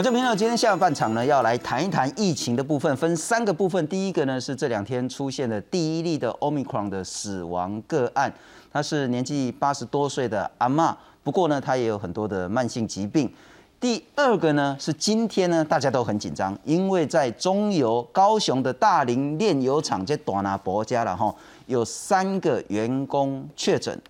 我这朋友今天下半场呢，要来谈一谈疫情的部分，分三个部分。第一个呢是这两天出现的第一例的 Omicron 的死亡个案，他是年纪八十多岁的阿嬷，不过呢他也有很多的慢性疾病。第二个呢是今天呢大家都很紧张，因为在中油高雄的大林炼油厂这大拿伯家了哈，有三个员工确诊。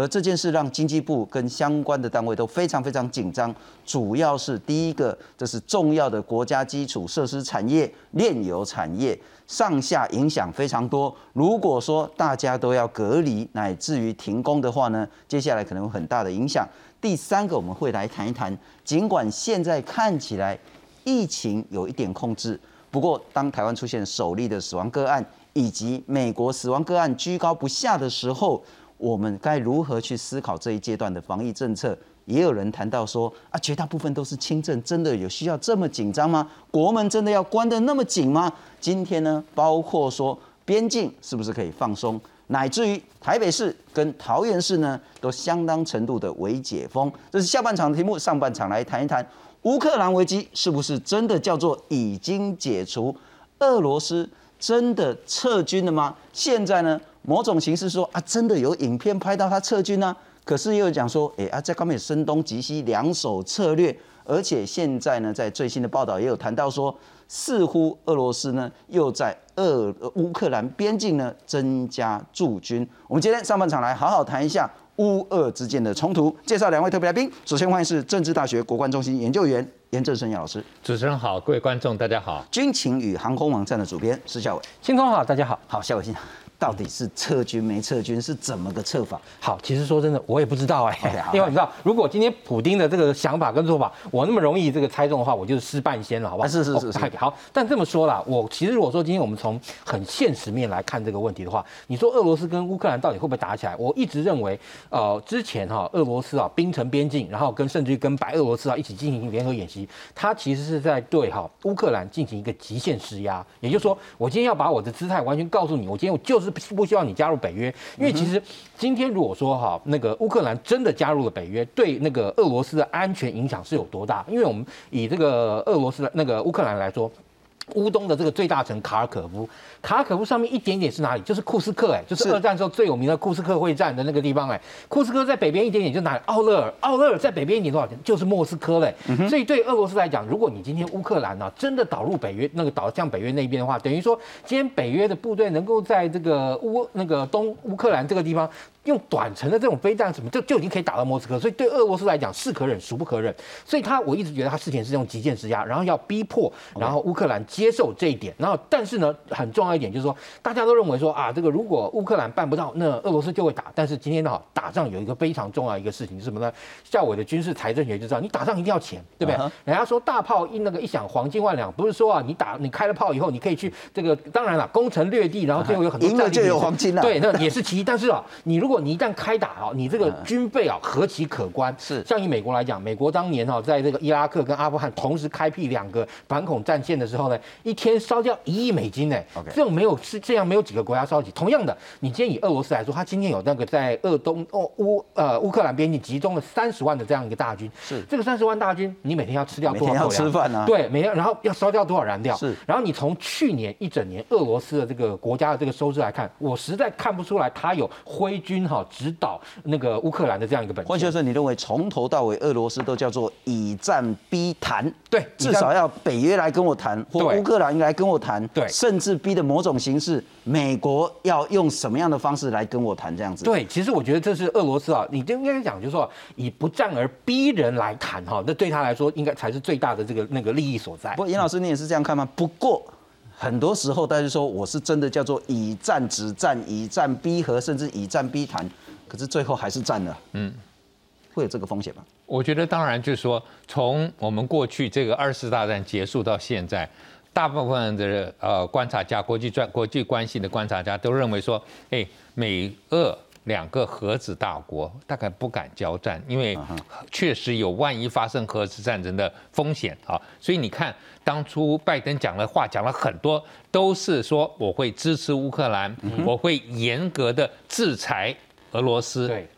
而这件事让经济部跟相关的单位都非常非常紧张，主要是第一个，这是重要的国家基础设施产业炼油产业，上下影响非常多。如果说大家都要隔离，乃至于停工的话呢，接下来可能有很大的影响。第三个，我们会来谈一谈，尽管现在看起来疫情有一点控制，不过当台湾出现首例的死亡个案，以及美国死亡个案居高不下的时候，我们该如何去思考这一阶段的防疫政策？也有人谈到说啊，绝大部分都是轻症，真的有需要这么紧张吗？国门真的要关得那么紧吗？今天呢，包括说边境是不是可以放松，乃至于台北市跟桃园市呢，都相当程度的微解封。这是下半场的题目，上半场来谈一谈乌克兰危机是不是真的叫做已经解除？俄罗斯真的撤军了吗？现在呢？某种形式说啊，真的有影片拍到他撤军呢，可是又讲说，哎啊，在方面声东击西，两手策略，而且现在呢，在最新的报道也有谈到说，似乎俄罗斯呢又在俄乌克兰边境呢增加驻军。我们今天上半场来好好谈一下乌俄之间的冲突，介绍两位特别来宾。首先欢迎是政治大学国关中心研究员严正生老师，主持人好，各位观众大家好。军情与航空网站的主编施孝伟，星空好，大家好，好，孝伟先。到底是撤军没撤军是怎么个撤法？好，其实说真的，我也不知道哎。因为你知道，如果今天普丁的这个想法跟做法，我那么容易这个猜中的话，我就是失半仙了，好不好？是是是是。好，但这么说啦，我其实如果说今天我们从很现实面来看这个问题的话，你说俄罗斯跟乌克兰到底会不会打起来？我一直认为，呃，之前哈俄罗斯啊冰城边境，然后跟甚至于跟白俄罗斯啊一起进行联合演习，它其实是在对哈乌克兰进行一个极限施压。也就是说，我今天要把我的姿态完全告诉你，我今天我就是不希望你加。入北约，因为其实今天如果说哈，那个乌克兰真的加入了北约，对那个俄罗斯的安全影响是有多大？因为我们以这个俄罗斯的那个乌克兰来说。乌东的这个最大城卡尔可夫，卡尔可夫上面一点点是哪里？就是库斯克，哎，就是二战时候最有名的库斯克会战的那个地方，哎，库斯克在北边一点点就哪里？奥勒尔，奥勒尔在北边一点多少钱？就是莫斯科嘞。所以对俄罗斯来讲，如果你今天乌克兰呢真的导入北约，那个导向北约那边的话，等于说今天北约的部队能够在这个乌那个东乌克兰这个地方。用短程的这种飞弹什么，就就已经可以打到莫斯科，所以对俄罗斯来讲是可忍孰不可忍。所以他我一直觉得他事前是用极限施压，然后要逼迫，然后乌克兰接受这一点。然后但是呢，很重要一点就是说，大家都认为说啊，这个如果乌克兰办不到，那俄罗斯就会打。但是今天呢，打仗有一个非常重要一个事情是什么呢？校委的军事财政学就知道，你打仗一定要钱，对不对？人家说大炮一那个一响，黄金万两，不是说啊，你打你开了炮以后，你可以去这个当然了，攻城略地，然后最后有很多赢了就有黄金了，对，那也是其一。但是啊，你如果你一旦开打，啊，你这个军备啊何其可观！是，像以美国来讲，美国当年哈在这个伊拉克跟阿富汗同时开辟两个反恐战线的时候呢，一天烧掉一亿美金呢。OK，这种没有是这样没有几个国家烧起。同样的，你今天以俄罗斯来说，他今天有那个在鄂东哦乌呃乌克兰边境集中了三十万的这样一个大军。是，这个三十万大军，你每天要吃掉多少？要吃饭啊。对，每天然后要烧掉多少燃料？是。然后你从去年一整年俄罗斯的这个国家的这个收支来看，我实在看不出来他有挥军哈指导那个乌克。兰的这样一个本，换先生，你认为从头到尾俄罗斯都叫做以战逼谈？对，至少要北约来跟我谈，或乌克兰来跟我谈，对，甚至逼的某种形式，美国要用什么样的方式来跟我谈这样子？对，其实我觉得这是俄罗斯啊，你就应该讲，就是说以不战而逼人来谈哈，那对他来说应该才是最大的这个那个利益所在。不过严老师，你也是这样看吗？不过很多时候大家说我是真的叫做以战止战，以战逼和，甚至以战逼谈。可是最后还是战了，嗯，会有这个风险吗？我觉得当然就是说，从我们过去这个二次大战结束到现在，大部分的呃观察家、国际专国际关系的观察家都认为说，哎，美俄两个核子大国大概不敢交战，因为确实有万一发生核子战争的风险啊。所以你看，当初拜登讲的话讲了很多，都是说我会支持乌克兰，我会严格的制裁。俄罗斯对，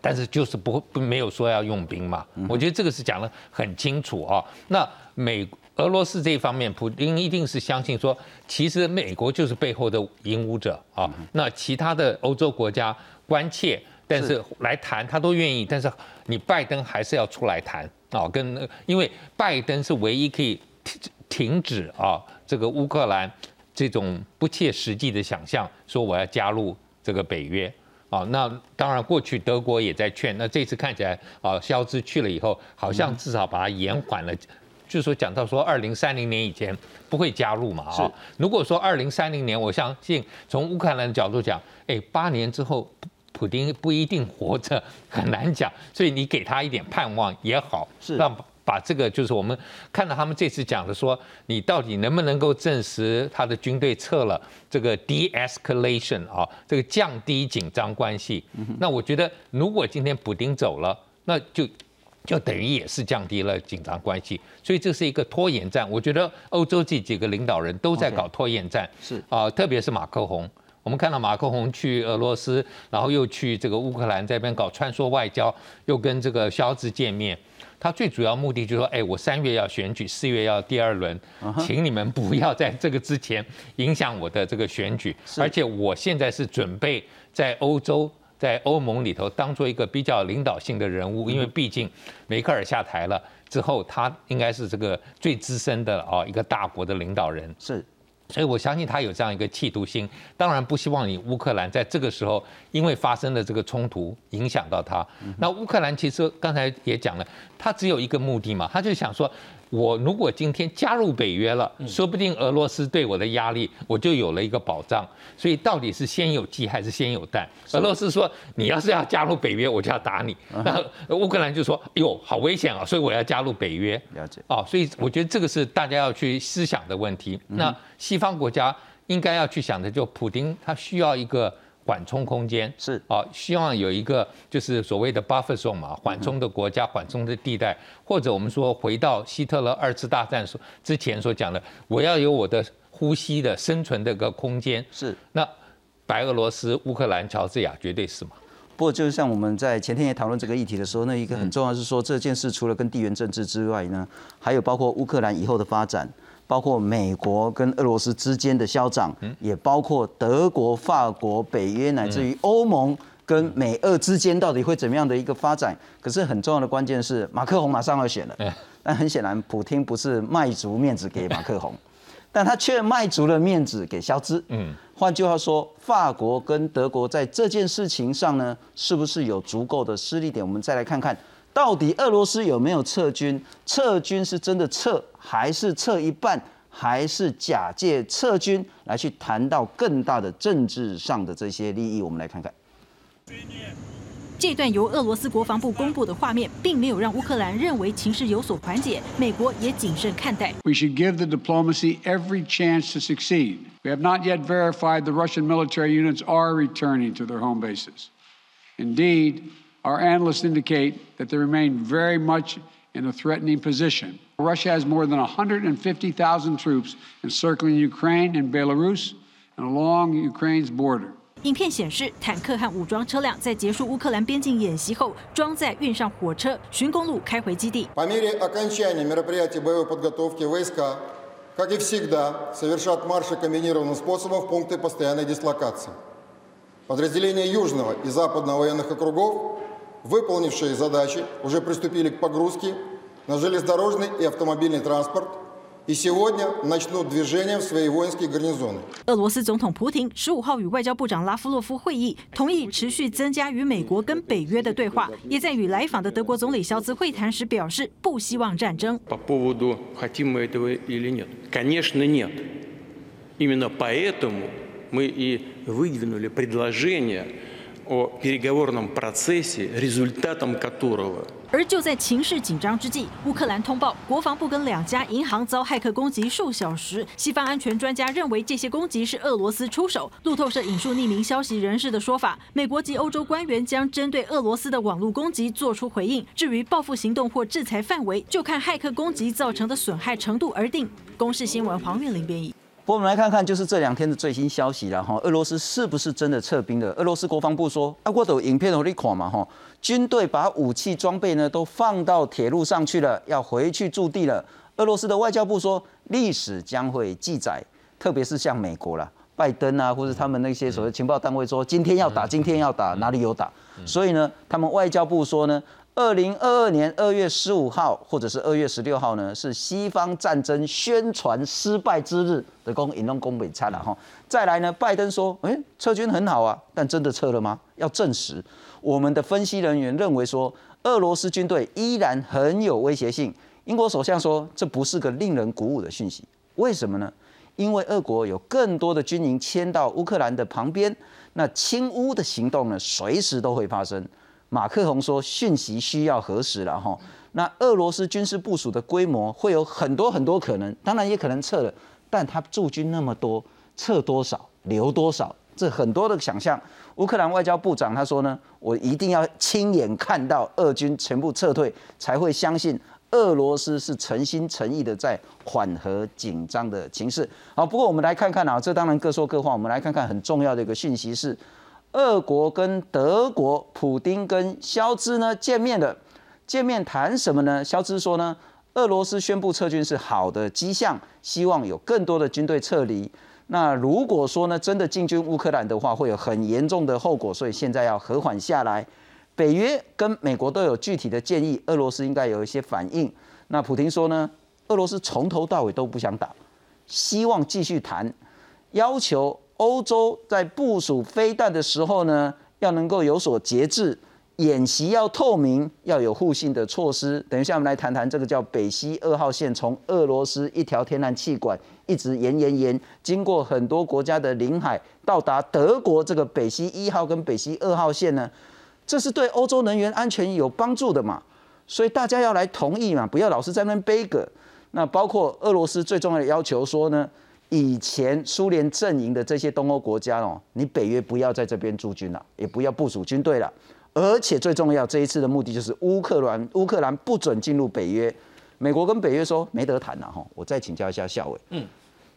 但是就是不不没有说要用兵嘛。我觉得这个是讲的很清楚啊。那美俄罗斯这一方面，普京一定是相信说，其实美国就是背后的引武者啊。那其他的欧洲国家关切，但是来谈他都愿意，但是你拜登还是要出来谈啊，跟因为拜登是唯一可以停停止啊这个乌克兰这种不切实际的想象，说我要加入这个北约。啊，那当然，过去德国也在劝，那这次看起来啊，肖兹去了以后，好像至少把它延缓了，就是说讲到说二零三零年以前不会加入嘛啊。如果说二零三零年，我相信从乌克兰的角度讲，哎，八年之后普丁不一定活着，很难讲，所以你给他一点盼望也好，是让。把这个就是我们看到他们这次讲的说，你到底能不能够证实他的军队撤了这个 de-escalation 啊，这个降低紧张关系？那我觉得，如果今天普丁走了，那就就等于也是降低了紧张关系。所以这是一个拖延战。我觉得欧洲这几个领导人都在搞拖延战，是啊，特别是马克宏。我们看到马克宏去俄罗斯，然后又去这个乌克兰这边搞穿梭外交，又跟这个肖兹见面。他最主要目的就是说，哎，我三月要选举，四月要第二轮，请你们不要在这个之前影响我的这个选举。而且我现在是准备在欧洲、在欧盟里头当做一个比较领导性的人物，因为毕竟梅克尔下台了之后，他应该是这个最资深的啊一个大国的领导人。是。所以我相信他有这样一个企图心，当然不希望你乌克兰在这个时候因为发生了这个冲突影响到他。那乌克兰其实刚才也讲了，他只有一个目的嘛，他就想说。我如果今天加入北约了，说不定俄罗斯对我的压力，我就有了一个保障。所以到底是先有鸡还是先有蛋？俄罗斯说你要是要加入北约，我就要打你。那乌克兰就说：哎呦，好危险啊！所以我要加入北约。了解。哦，所以我觉得这个是大家要去思想的问题。那西方国家应该要去想的，就普京他需要一个。缓冲空间是啊，希望有一个就是所谓的 buffer zone 嘛，缓冲的国家、缓冲的地带，或者我们说回到希特勒二次大战所之前所讲的，我要有我的呼吸的生存的一个空间。是那白俄罗斯、乌克兰、乔治亚绝对是嘛？不过就是像我们在前天也讨论这个议题的时候，那一个很重要是说这件事除了跟地缘政治之外呢，还有包括乌克兰以后的发展。包括美国跟俄罗斯之间的消长，也包括德国、法国、北约，乃至于欧盟跟美俄之间到底会怎么样的一个发展？可是很重要的关键是，马克宏马上要选了，但很显然，普京不是卖足面子给马克宏，但他却卖足了面子给肖兹。嗯，换句话说，法国跟德国在这件事情上呢，是不是有足够的势力点？我们再来看看。到底俄罗斯有没有撤军？撤军是真的撤，还是撤一半，还是假借撤军来去谈到更大的政治上的这些利益？我们来看看。这段由俄罗斯国防部公布的画面，并没有让乌克兰认为情势有所缓解，美国也谨慎看待。We should give the diplomacy every chance to succeed. We have not yet verified the Russian military units are returning to their home bases. Indeed. Our analysts indicate that they remain very much in a threatening position. Russia has more than 150,000 troops encircling Ukraine and Belarus and along Ukraine's border. 影片显示，坦克和武装车辆在结束乌克兰边境演习后，装载运上火车，循公路开回基地。По мере окончания мероприятий боевой подготовки войска, как и всегда, совершат марши комбинированным способом в пункты постоянной дислокации. Подразделения Южного и Западного военных округов выполнившие задачи, уже приступили к погрузке на железнодорожный и автомобильный транспорт и сегодня начнут движение в свои воинские гарнизоны. 俄罗斯总统普京十五号与外交部长拉夫洛夫会议，同意持续增加与美国跟北约的对话，也在与来访的德国总理肖兹会谈时表示不希望战争。По поводу хотим мы этого или нет? Конечно нет. Именно поэтому мы и выдвинули предложение. о переговорном процессе, результатом которого 而就在情势紧张之际，乌克兰通报国防部跟两家银行遭骇客攻击数小时。西方安全专家认为这些攻击是俄罗斯出手。路透社引述匿名消息人士的说法，美国及欧洲官员将针对俄罗斯的网络攻击做出回应。至于报复行动或制裁范围，就看骇客攻击造成的损害程度而定。公视新闻黄韵玲编译。 不过我们来看看，就是这两天的最新消息了哈。俄罗斯是不是真的撤兵了？俄罗斯国防部说，啊，我有影片我你看嘛哈，军队把武器装备呢都放到铁路上去了，要回去驻地了。俄罗斯的外交部说，历史将会记载，特别是像美国啦，拜登啊，或者他们那些所谓情报单位说，今天要打，今天要打，哪里有打？所以呢，他们外交部说呢。二零二二年二月十五号，或者是二月十六号呢，是西方战争宣传失败之日的公引用公北差了哈。再来呢，拜登说，哎，撤军很好啊，但真的撤了吗？要证实。我们的分析人员认为说，俄罗斯军队依然很有威胁性。英国首相说，这不是个令人鼓舞的讯息。为什么呢？因为俄国有更多的军营迁到乌克兰的旁边，那清乌的行动呢，随时都会发生。马克宏说：“讯息需要核实了哈。那俄罗斯军事部署的规模会有很多很多可能，当然也可能撤了，但他驻军那么多，撤多少留多少，这很多的想象。乌克兰外交部长他说呢，我一定要亲眼看到俄军全部撤退，才会相信俄罗斯是诚心诚意的在缓和紧张的情势。好，不过我们来看看啊，这当然各说各话。我们来看看很重要的一个讯息是。”俄国跟德国，普丁跟肖兹呢见面了，见面谈什么呢？肖兹说呢，俄罗斯宣布撤军是好的迹象，希望有更多的军队撤离。那如果说呢，真的进军乌克兰的话，会有很严重的后果，所以现在要和缓下来。北约跟美国都有具体的建议，俄罗斯应该有一些反应。那普京说呢，俄罗斯从头到尾都不想打，希望继续谈，要求。欧洲在部署飞弹的时候呢，要能够有所节制，演习要透明，要有互信的措施。等一下，我们来谈谈这个叫北溪二号线，从俄罗斯一条天然气管一直延延延，经过很多国家的领海，到达德国这个北溪一号跟北溪二号线呢，这是对欧洲能源安全有帮助的嘛？所以大家要来同意嘛，不要老是在那边背个。那包括俄罗斯最重要的要求说呢？以前苏联阵营的这些东欧国家哦，你北约不要在这边驻军了，也不要部署军队了，而且最重要，这一次的目的就是乌克兰，乌克兰不准进入北约。美国跟北约说没得谈了哈。我再请教一下校委，嗯，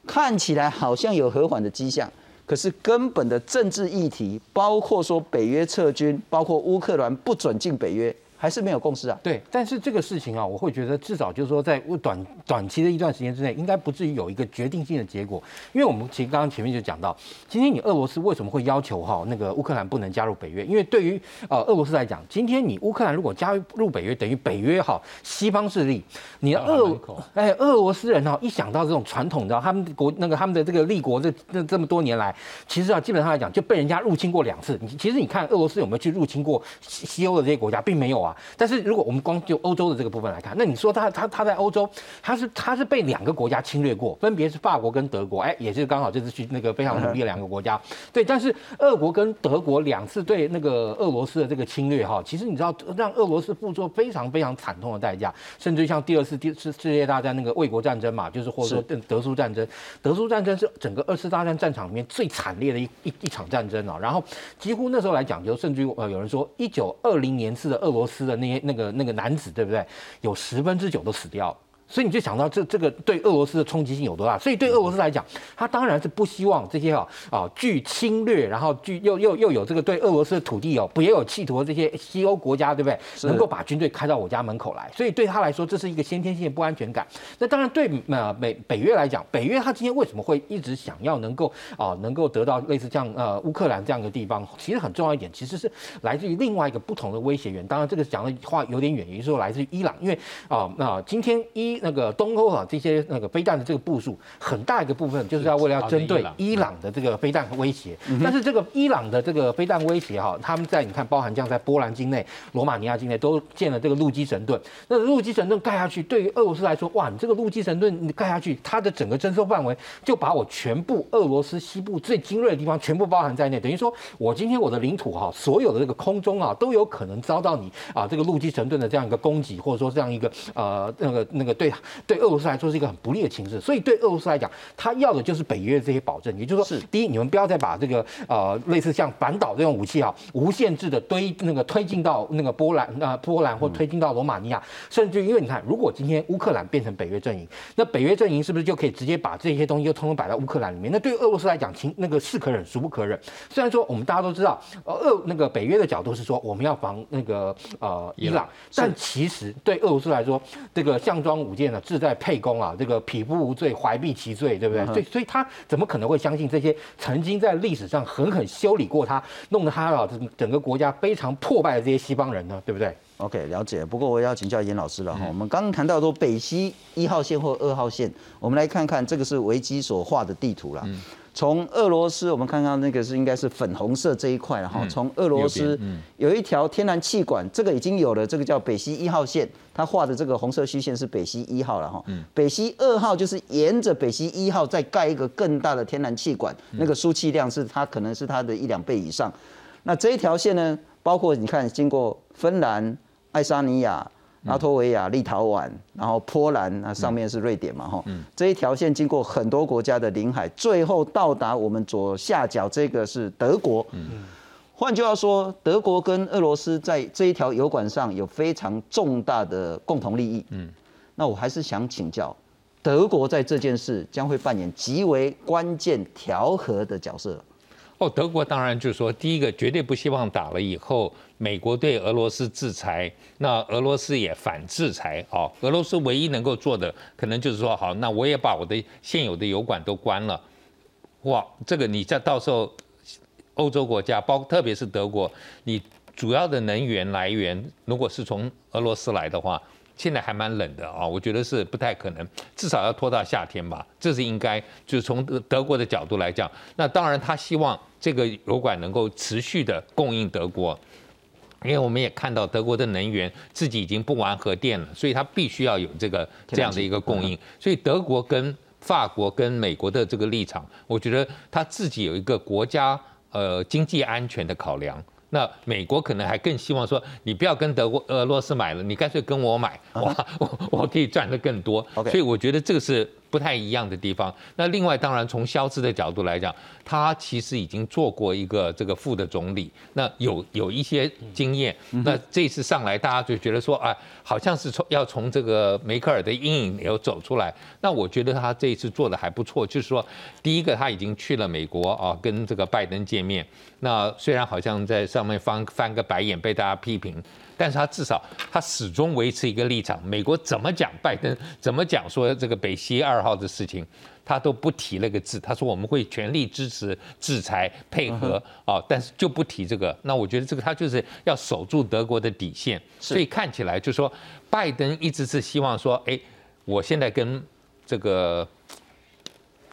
看起来好像有和缓的迹象，可是根本的政治议题，包括说北约撤军，包括乌克兰不准进北约。还是没有共识啊？对，但是这个事情啊，我会觉得至少就是说，在短短期的一段时间之内，应该不至于有一个决定性的结果。因为我们其实刚刚前面就讲到，今天你俄罗斯为什么会要求哈那个乌克兰不能加入北约？因为对于呃俄罗斯来讲，今天你乌克兰如果加入北约，等于北约哈西方势力，你俄哎俄罗斯人哈一想到这种传统的他们国那个他们的这个立国这这这么多年来，其实啊基本上来讲就被人家入侵过两次。你其实你看俄罗斯有没有去入侵过西西欧的这些国家，并没有啊。但是如果我们光就欧洲的这个部分来看，那你说他他他在欧洲，他是他是被两个国家侵略过，分别是法国跟德国，哎，也是刚好这次去那个非常努力的两个国家。对，但是俄国跟德国两次对那个俄罗斯的这个侵略哈，其实你知道让俄罗斯付出非常非常惨痛的代价，甚至像第二次第世世界大战那个卫国战争嘛，就是或者说德苏战争，德苏战争是整个二次大战战场里面最惨烈的一一一场战争啊。然后几乎那时候来讲，就甚至于呃有人说一九二零年次的俄罗斯的那些。那个那个男子对不对？有十分之九都死掉了。所以你就想到这这个对俄罗斯的冲击性有多大？所以对俄罗斯来讲，他当然是不希望这些啊啊具侵略，然后具又又又有这个对俄罗斯的土地哦，不也有企图的这些西欧国家，对不对？能够把军队开到我家门口来。所以对他来说，这是一个先天性的不安全感。那当然对呃北北约来讲，北约他今天为什么会一直想要能够啊能够得到类似这样呃乌克兰这样的地方？其实很重要一点，其实是来自于另外一个不同的威胁源。当然这个讲的话有点远，也就是说来自于伊朗，因为啊那今天一。那个东欧啊，这些那个飞弹的这个部署，很大一个部分就是要为了要针对伊朗的这个飞弹威胁。但是这个伊朗的这个飞弹威胁哈，他们在你看，包含像在波兰境内、罗马尼亚境内都建了这个陆基神盾。那陆基神盾盖下去，对于俄罗斯来说，哇，你这个陆基神盾你盖下去，它的整个征收范围就把我全部俄罗斯西部最精锐的地方全部包含在内。等于说我今天我的领土哈，所有的这个空中啊，都有可能遭到你啊这个陆基神盾的这样一个攻击，或者说这样一个呃那个那个对。对对俄罗斯来说是一个很不利的情势。所以对俄罗斯来讲，他要的就是北约这些保证，也就是说，第一，你们不要再把这个呃类似像反导这种武器啊，无限制的堆那个推进到那个波兰呃波兰或推进到罗马尼亚，甚至因为你看，如果今天乌克兰变成北约阵营，那北约阵营是不是就可以直接把这些东西就通通摆到乌克兰里面？那对俄罗斯来讲，情那个是可忍孰不可忍。虽然说我们大家都知道，呃，俄那个北约的角度是说我们要防那个呃伊朗，但其实对俄罗斯来说，这个项庄舞剑呢，志在沛公啊，这个匹夫无罪，怀璧其罪，对不对？所以，所以他怎么可能会相信这些曾经在历史上狠狠修理过他，弄得他啊整个国家非常破败的这些西方人呢？对不对？OK，了解。不过我要请教严老师了哈，我们刚刚谈到说北溪一号线或二号线，我们来看看这个是维基所画的地图了。从俄罗斯，我们看看那个是应该是粉红色这一块了哈。从俄罗斯有一条天然气管，这个已经有了，这个叫北溪一号线。它画的这个红色虚线是北溪一号了哈。北溪二号就是沿着北溪一号再盖一个更大的天然气管，那个输气量是它可能是它的一两倍以上。那这一条线呢，包括你看经过芬兰、爱沙尼亚。拉脱维亚、立陶宛，然后波兰，那上面是瑞典嘛？哈，这一条线经过很多国家的领海，最后到达我们左下角这个是德国。换句话说，德国跟俄罗斯在这一条油管上有非常重大的共同利益。嗯，那我还是想请教，德国在这件事将会扮演极为关键调和的角色。哦，德国当然就是说，第一个绝对不希望打了以后，美国对俄罗斯制裁，那俄罗斯也反制裁。哦，俄罗斯唯一能够做的，可能就是说，好，那我也把我的现有的油管都关了。哇，这个你在到时候，欧洲国家，包特别是德国，你主要的能源来源如果是从俄罗斯来的话。现在还蛮冷的啊，我觉得是不太可能，至少要拖到夏天吧，这是应该。就是从德德国的角度来讲，那当然他希望这个油管能够持续的供应德国，因为我们也看到德国的能源自己已经不玩核电了，所以它必须要有这个这样的一个供应。所以德国跟法国跟美国的这个立场，我觉得他自己有一个国家呃经济安全的考量。那美国可能还更希望说，你不要跟德国、俄罗斯买了，你干脆跟我买，哇，我我可以赚的更多。所以我觉得这个是。不太一样的地方。那另外，当然从肖兹的角度来讲，他其实已经做过一个这个副的总理，那有有一些经验。那这次上来，大家就觉得说，啊，好像是从要从这个梅克尔的阴影里头走出来。那我觉得他这一次做的还不错，就是说，第一个他已经去了美国啊，跟这个拜登见面。那虽然好像在上面翻翻个白眼，被大家批评。但是他至少他始终维持一个立场，美国怎么讲拜登怎么讲说这个北溪二号的事情，他都不提那个字。他说我们会全力支持制裁配合啊，但是就不提这个。那我觉得这个他就是要守住德国的底线。所以看起来就说拜登一直是希望说，哎，我现在跟这个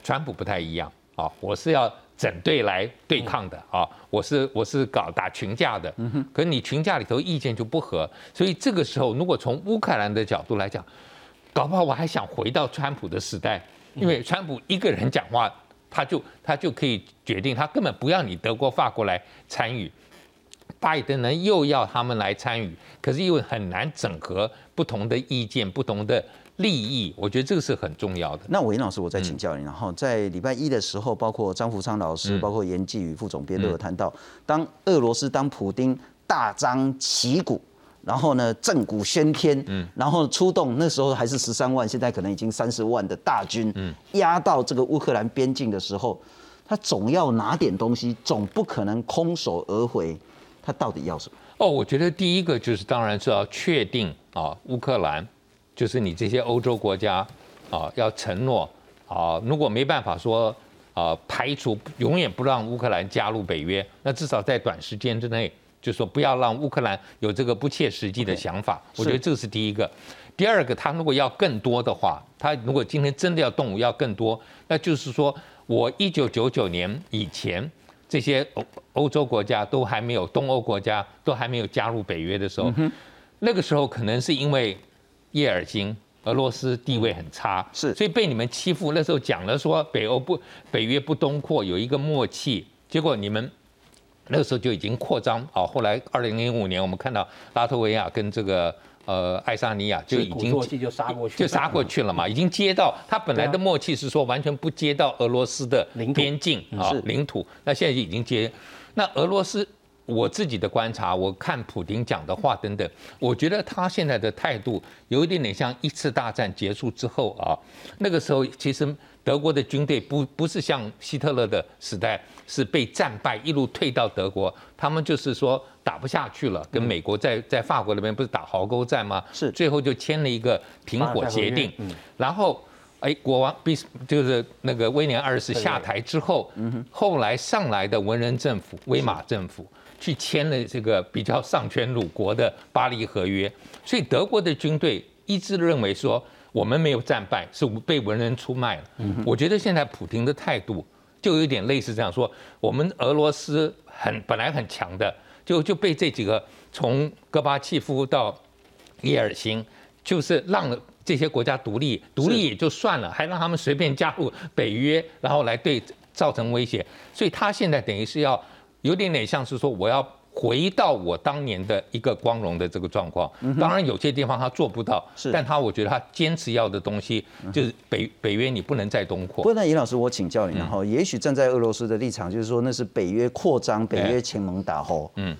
川普不太一样啊，我是要。整队来对抗的啊，我是我是搞打群架的，可是你群架里头意见就不合，所以这个时候如果从乌克兰的角度来讲，搞不好我还想回到川普的时代，因为川普一个人讲话，他就 他就可以决定，他根本不要你德国、法国来参与，拜登呢又要他们来参与，可是又很难整合不同的意见、不同的。利益，我觉得这个是很重要的。那韦老师，我再请教你。然后在礼拜一的时候，包括张福昌老师，包括严继宇副总编都有谈到，当俄罗斯当普丁大张旗鼓，然后呢震鼓喧天，嗯，然后出动那时候还是十三万，现在可能已经三十万的大军，嗯，压到这个乌克兰边境的时候，他总要拿点东西，总不可能空手而回。他到底要什么？哦，我觉得第一个就是，当然是要确定啊，乌克兰。就是你这些欧洲国家，啊，要承诺啊，如果没办法说啊，排除永远不让乌克兰加入北约，那至少在短时间之内，就说不要让乌克兰有这个不切实际的想法。我觉得这个是第一个。第二个，他如果要更多的话，他如果今天真的要动武要更多，那就是说我一九九九年以前这些欧欧洲国家都还没有，东欧国家都还没有加入北约的时候，那个时候可能是因为。叶尔金，俄罗斯地位很差，是，所以被你们欺负。那时候讲了说北欧不北约不东扩，有一个默契。结果你们那个时候就已经扩张啊。后来二零零五年，我们看到拉脱维亚跟这个呃爱沙尼亚就已经就杀过去，就杀过去了嘛，已经接到他本来的默契是说完全不接到俄罗斯的边境啊是领土，那现在已经接。那俄罗斯我自己的观察，我看普京讲的话等等，我觉得他现在的态度有一点点像一次大战结束之后啊，那个时候其实德国的军队不不是像希特勒的时代是被战败一路退到德国，他们就是说打不下去了，跟美国在在法国那边不是打壕沟战吗？是。最后就签了一个停火协定，嗯。然后。哎，国王比就是那个威廉二世下台之后，后来上来的文人政府、威马政府去签了这个比较丧权辱国的巴黎合约，所以德国的军队一致认为说我们没有战败，是被文人出卖了。我觉得现在普京的态度就有点类似这样说，我们俄罗斯很本来很强的，就就被这几个从戈巴契夫到叶尔辛，就是让了这些国家独立，独立也就算了，还让他们随便加入北约，然后来对造成威胁。所以他现在等于是要有点点像是说，我要回到我当年的一个光荣的这个状况。当然有些地方他做不到，是但他我觉得他坚持要的东西就是北北约你不能再东扩。不过呢，尹老师，我请教你，然后也许站在俄罗斯的立场，就是说那是北约扩张，北约前盟打后。嗯。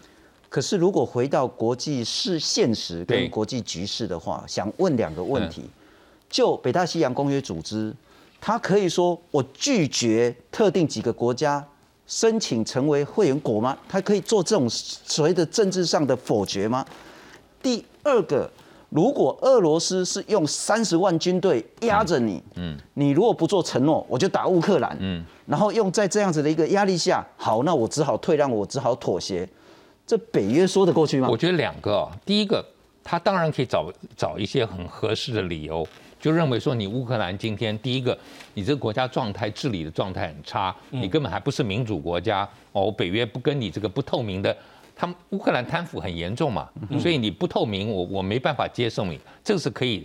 可是如果回到国际事现实跟国际局势的话，想问两个问题：就北大西洋公约组织，他可以说我拒绝特定几个国家申请成为会员国吗？他可以做这种所谓的政治上的否决吗？第二个，如果俄罗斯是用三十万军队压着你，嗯，你如果不做承诺，我就打乌克兰，嗯，然后用在这样子的一个压力下，好，那我只好退让，我只好妥协，这北约说得过去吗我？觉得两个、哦，第一个，他当然可以找找一些很合适的理由，就认为说你乌克兰今天第一个，你这个国家状态治理的状态很差，你根本还不是民主国家哦，北约不跟你这个不透明的。他们乌克兰贪腐很严重嘛，所以你不透明，我我没办法接受你，这个是可以。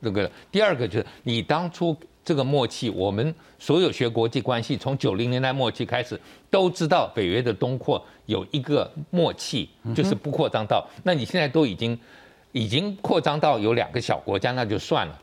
那个第二个就是你当初这个默契，我们所有学国际关系，从九零年代末期开始都知道北约的东扩有一个默契，就是不扩张到。那你现在都已经已经扩张到有两个小国家，那就算了。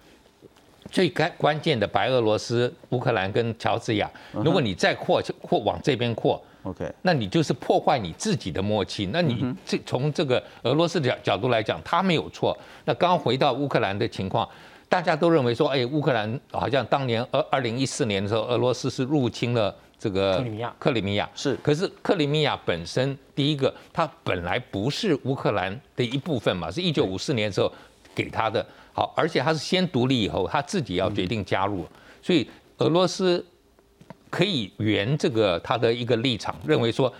最关关键的白俄罗斯、乌克兰跟乔治亚，如果你再扩扩往这边扩，OK，那你就是破坏你自己的默契。那你这从这个俄罗斯的角角度来讲，他没有错。那刚回到乌克兰的情况，大家都认为说，哎，乌克兰好像当年二二零一四年的时候，俄罗斯是入侵了这个克里米亚克里米亚是可是克里米亚本身，第一个它本来不是乌克兰的一部分嘛，是一九五四年的时候给他的。好，而且他是先独立以后，他自己要决定加入，所以俄罗斯可以圆这个他的一个立场，认为说。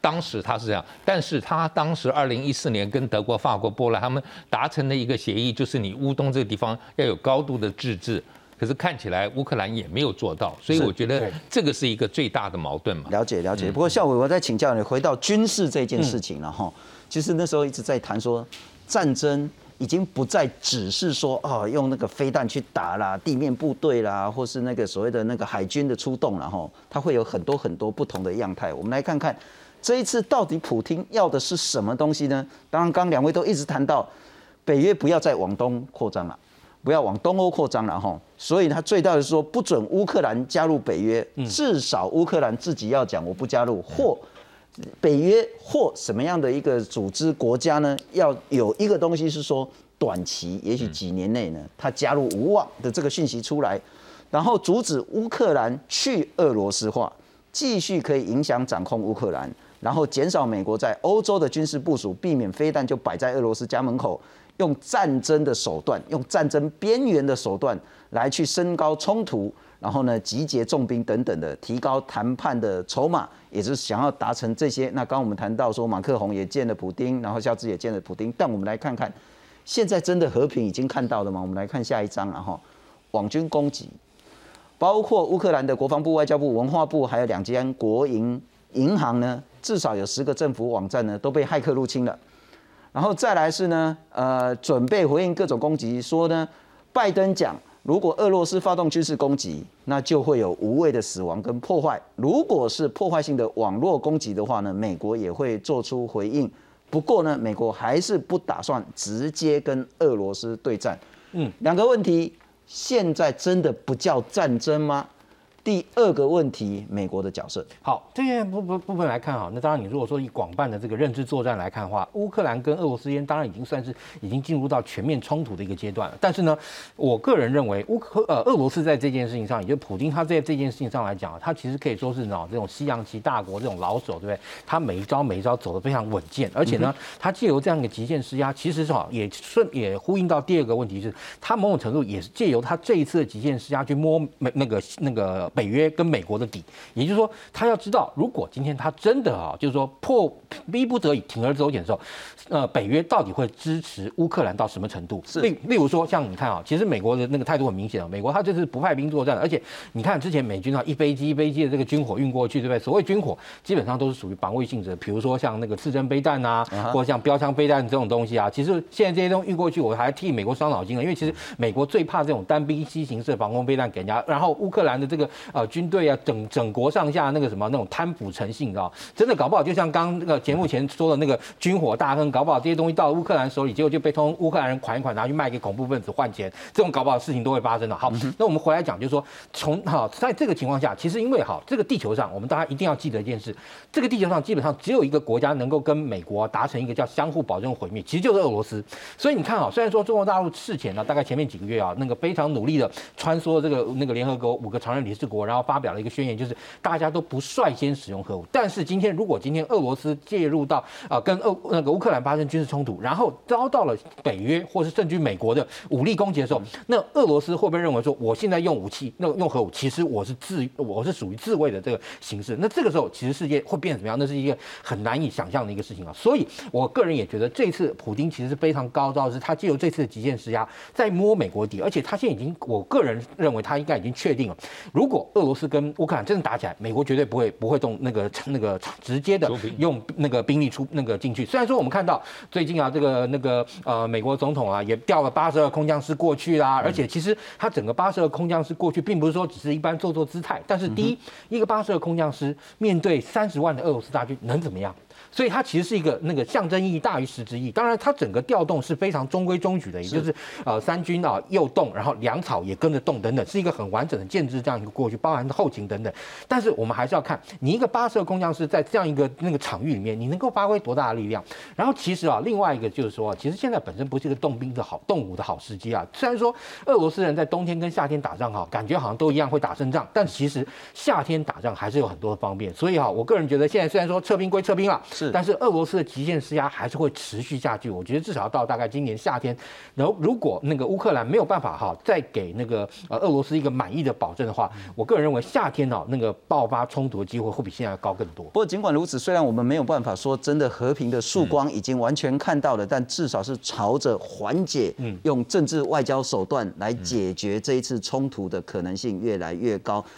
当时他是这样，但是他当时二零一四年跟德国、法国、波兰他们达成的一个协议，就是你乌东这个地方要有高度的自治。可是看起来乌克兰也没有做到，所以我觉得这个是一个最大的矛盾嘛。了解了解。不过校伟，我再请教你，回到军事这件事情了哈。其实那时候一直在谈说，战争已经不再只是说哦用那个飞弹去打啦，地面部队啦，或是那个所谓的那个海军的出动了哈。它会有很多很多不同的样态。我们来看看这一次到底普京要的是什么东西呢？当然，刚两位都一直谈到北约不要再往东扩张了。不要往东欧扩张了哈，所以他最大的是说不准乌克兰加入北约，至少乌克兰自己要讲我不加入，或北约或什么样的一个组织国家呢，要有一个东西是说短期，也许几年内呢，他加入无望的这个讯息出来，然后阻止乌克兰去俄罗斯化，继续可以影响掌控乌克兰，然后减少美国在欧洲的军事部署，避免飞弹就摆在俄罗斯家门口。用战争的手段，用战争边缘的手段来去升高冲突，然后呢集结重兵等等的，提高谈判的筹码，也是想要达成这些。那刚刚我们谈到说，马克宏也见了普丁，然后肖兹也见了普丁，但我们来看看，现在真的和平已经看到了吗？我们来看下一章，然后网军攻击，包括乌克兰的国防部、外交部、文化部，还有两间国营银行呢，至少有十个政府网站呢都被骇客入侵了。然后再来是呢，呃，准备回应各种攻击，说呢，拜登讲，如果俄罗斯发动军事攻击，那就会有无谓的死亡跟破坏。如果是破坏性的网络攻击的话呢，美国也会做出回应，不过呢，美国还是不打算直接跟俄罗斯对战。嗯，两个问题，现在真的不叫战争吗？第二个问题，美国的角色。好，这些部部部分来看哈，那当然你如果说以广泛的这个认知作战来看的话，乌克兰跟俄罗斯之间当然已经算是已经进入到全面冲突的一个阶段了。但是呢，我个人认为乌克呃俄罗斯在这件事情上，也就普京他在这件事情上来讲，他其实可以说是呢这种西洋棋大国这种老手，对不对？他每一招每一招走得非常稳健，而且呢，他借由这样一个极限施压，其实是哈也顺也呼应到第二个问题是，他某种程度也是借由他这一次的极限施压去摸美那个那个。北约跟美国的底，也就是说，他要知道，如果今天他真的啊，就是说迫逼不得已铤而走险的时候，呃，北约到底会支持乌克兰到什么程度？是，例例如说，像你看啊，其实美国的那个态度很明显啊，美国他就是不派兵作战，而且你看之前美军啊，一飞机一飞机的这个军火运过去，对不对？所谓军火基本上都是属于防卫性质，比如说像那个刺针飞弹啊，或者像标枪飞弹这种东西啊，其实现在这些东西运过去，我还替美国伤脑筋了，因为其实美国最怕这种单兵机形式防空飞弹给人家，然后乌克兰的这个。呃，军队啊，整整国上下那个什么那种贪腐成性，知道真的搞不好，就像刚那个节目前说的那个军火大亨，搞不好这些东西到乌克兰手里，结果就被通乌克兰人款一款，拿去卖给恐怖分子换钱，这种搞不好事情都会发生的。好，那我们回来讲，就是说从好在这个情况下，其实因为好这个地球上，我们大家一定要记得一件事，这个地球上基本上只有一个国家能够跟美国达成一个叫相互保证毁灭，其实就是俄罗斯。所以你看啊，虽然说中国大陆事前呢，大概前面几个月啊，那个非常努力的穿梭这个那个联合国五个常任理事国。然后发表了一个宣言，就是大家都不率先使用核武。但是今天，如果今天俄罗斯介入到啊，跟俄那个乌克兰发生军事冲突，然后遭到了北约或是甚至美国的武力攻击的时候，那俄罗斯会不会认为说，我现在用武器，那用核武，其实我是自我是属于自卫的这个形式？那这个时候，其实世界会变怎么样？那是一个很难以想象的一个事情啊。所以我个人也觉得，这次普京其实是非常高招，是他借由这次的极限施压，在摸美国底，而且他现在已经，我个人认为他应该已经确定了，如果俄罗斯跟乌克兰真的打起来，美国绝对不会不会动那个那个直接的用那个兵力出那个进去。虽然说我们看到最近啊，这个那个呃美国总统啊也调了八十二空降师过去啦，而且其实他整个八十二空降师过去，并不是说只是一般做做姿态。但是第一，一个八十二空降师面对三十万的俄罗斯大军能怎么样？所以它其实是一个那个象征意义大于实质意义。当然，它整个调动是非常中规中矩的，也就是呃三军啊又动，然后粮草也跟着动等等，是一个很完整的建制这样一个过去，包含后勤等等。但是我们还是要看你一个八十二空降师在这样一个那个场域里面，你能够发挥多大的力量。然后其实啊，另外一个就是说，其实现在本身不是一个动兵的好动武的好时机啊。虽然说俄罗斯人在冬天跟夏天打仗哈，感觉好像都一样会打胜仗，但其实夏天打仗还是有很多的方便。所以哈，我个人觉得现在虽然说撤兵归撤兵了。是，但是俄罗斯的极限施压还是会持续下去。我觉得至少要到大概今年夏天，然后如果那个乌克兰没有办法哈，再给那个呃俄罗斯一个满意的保证的话，我个人认为夏天哦那个爆发冲突的机会会比现在高更多。不过尽管如此，虽然我们没有办法说真的和平的曙光已经完全看到了，但至少是朝着缓解，用政治外交手段来解决这一次冲突的可能性越来越高。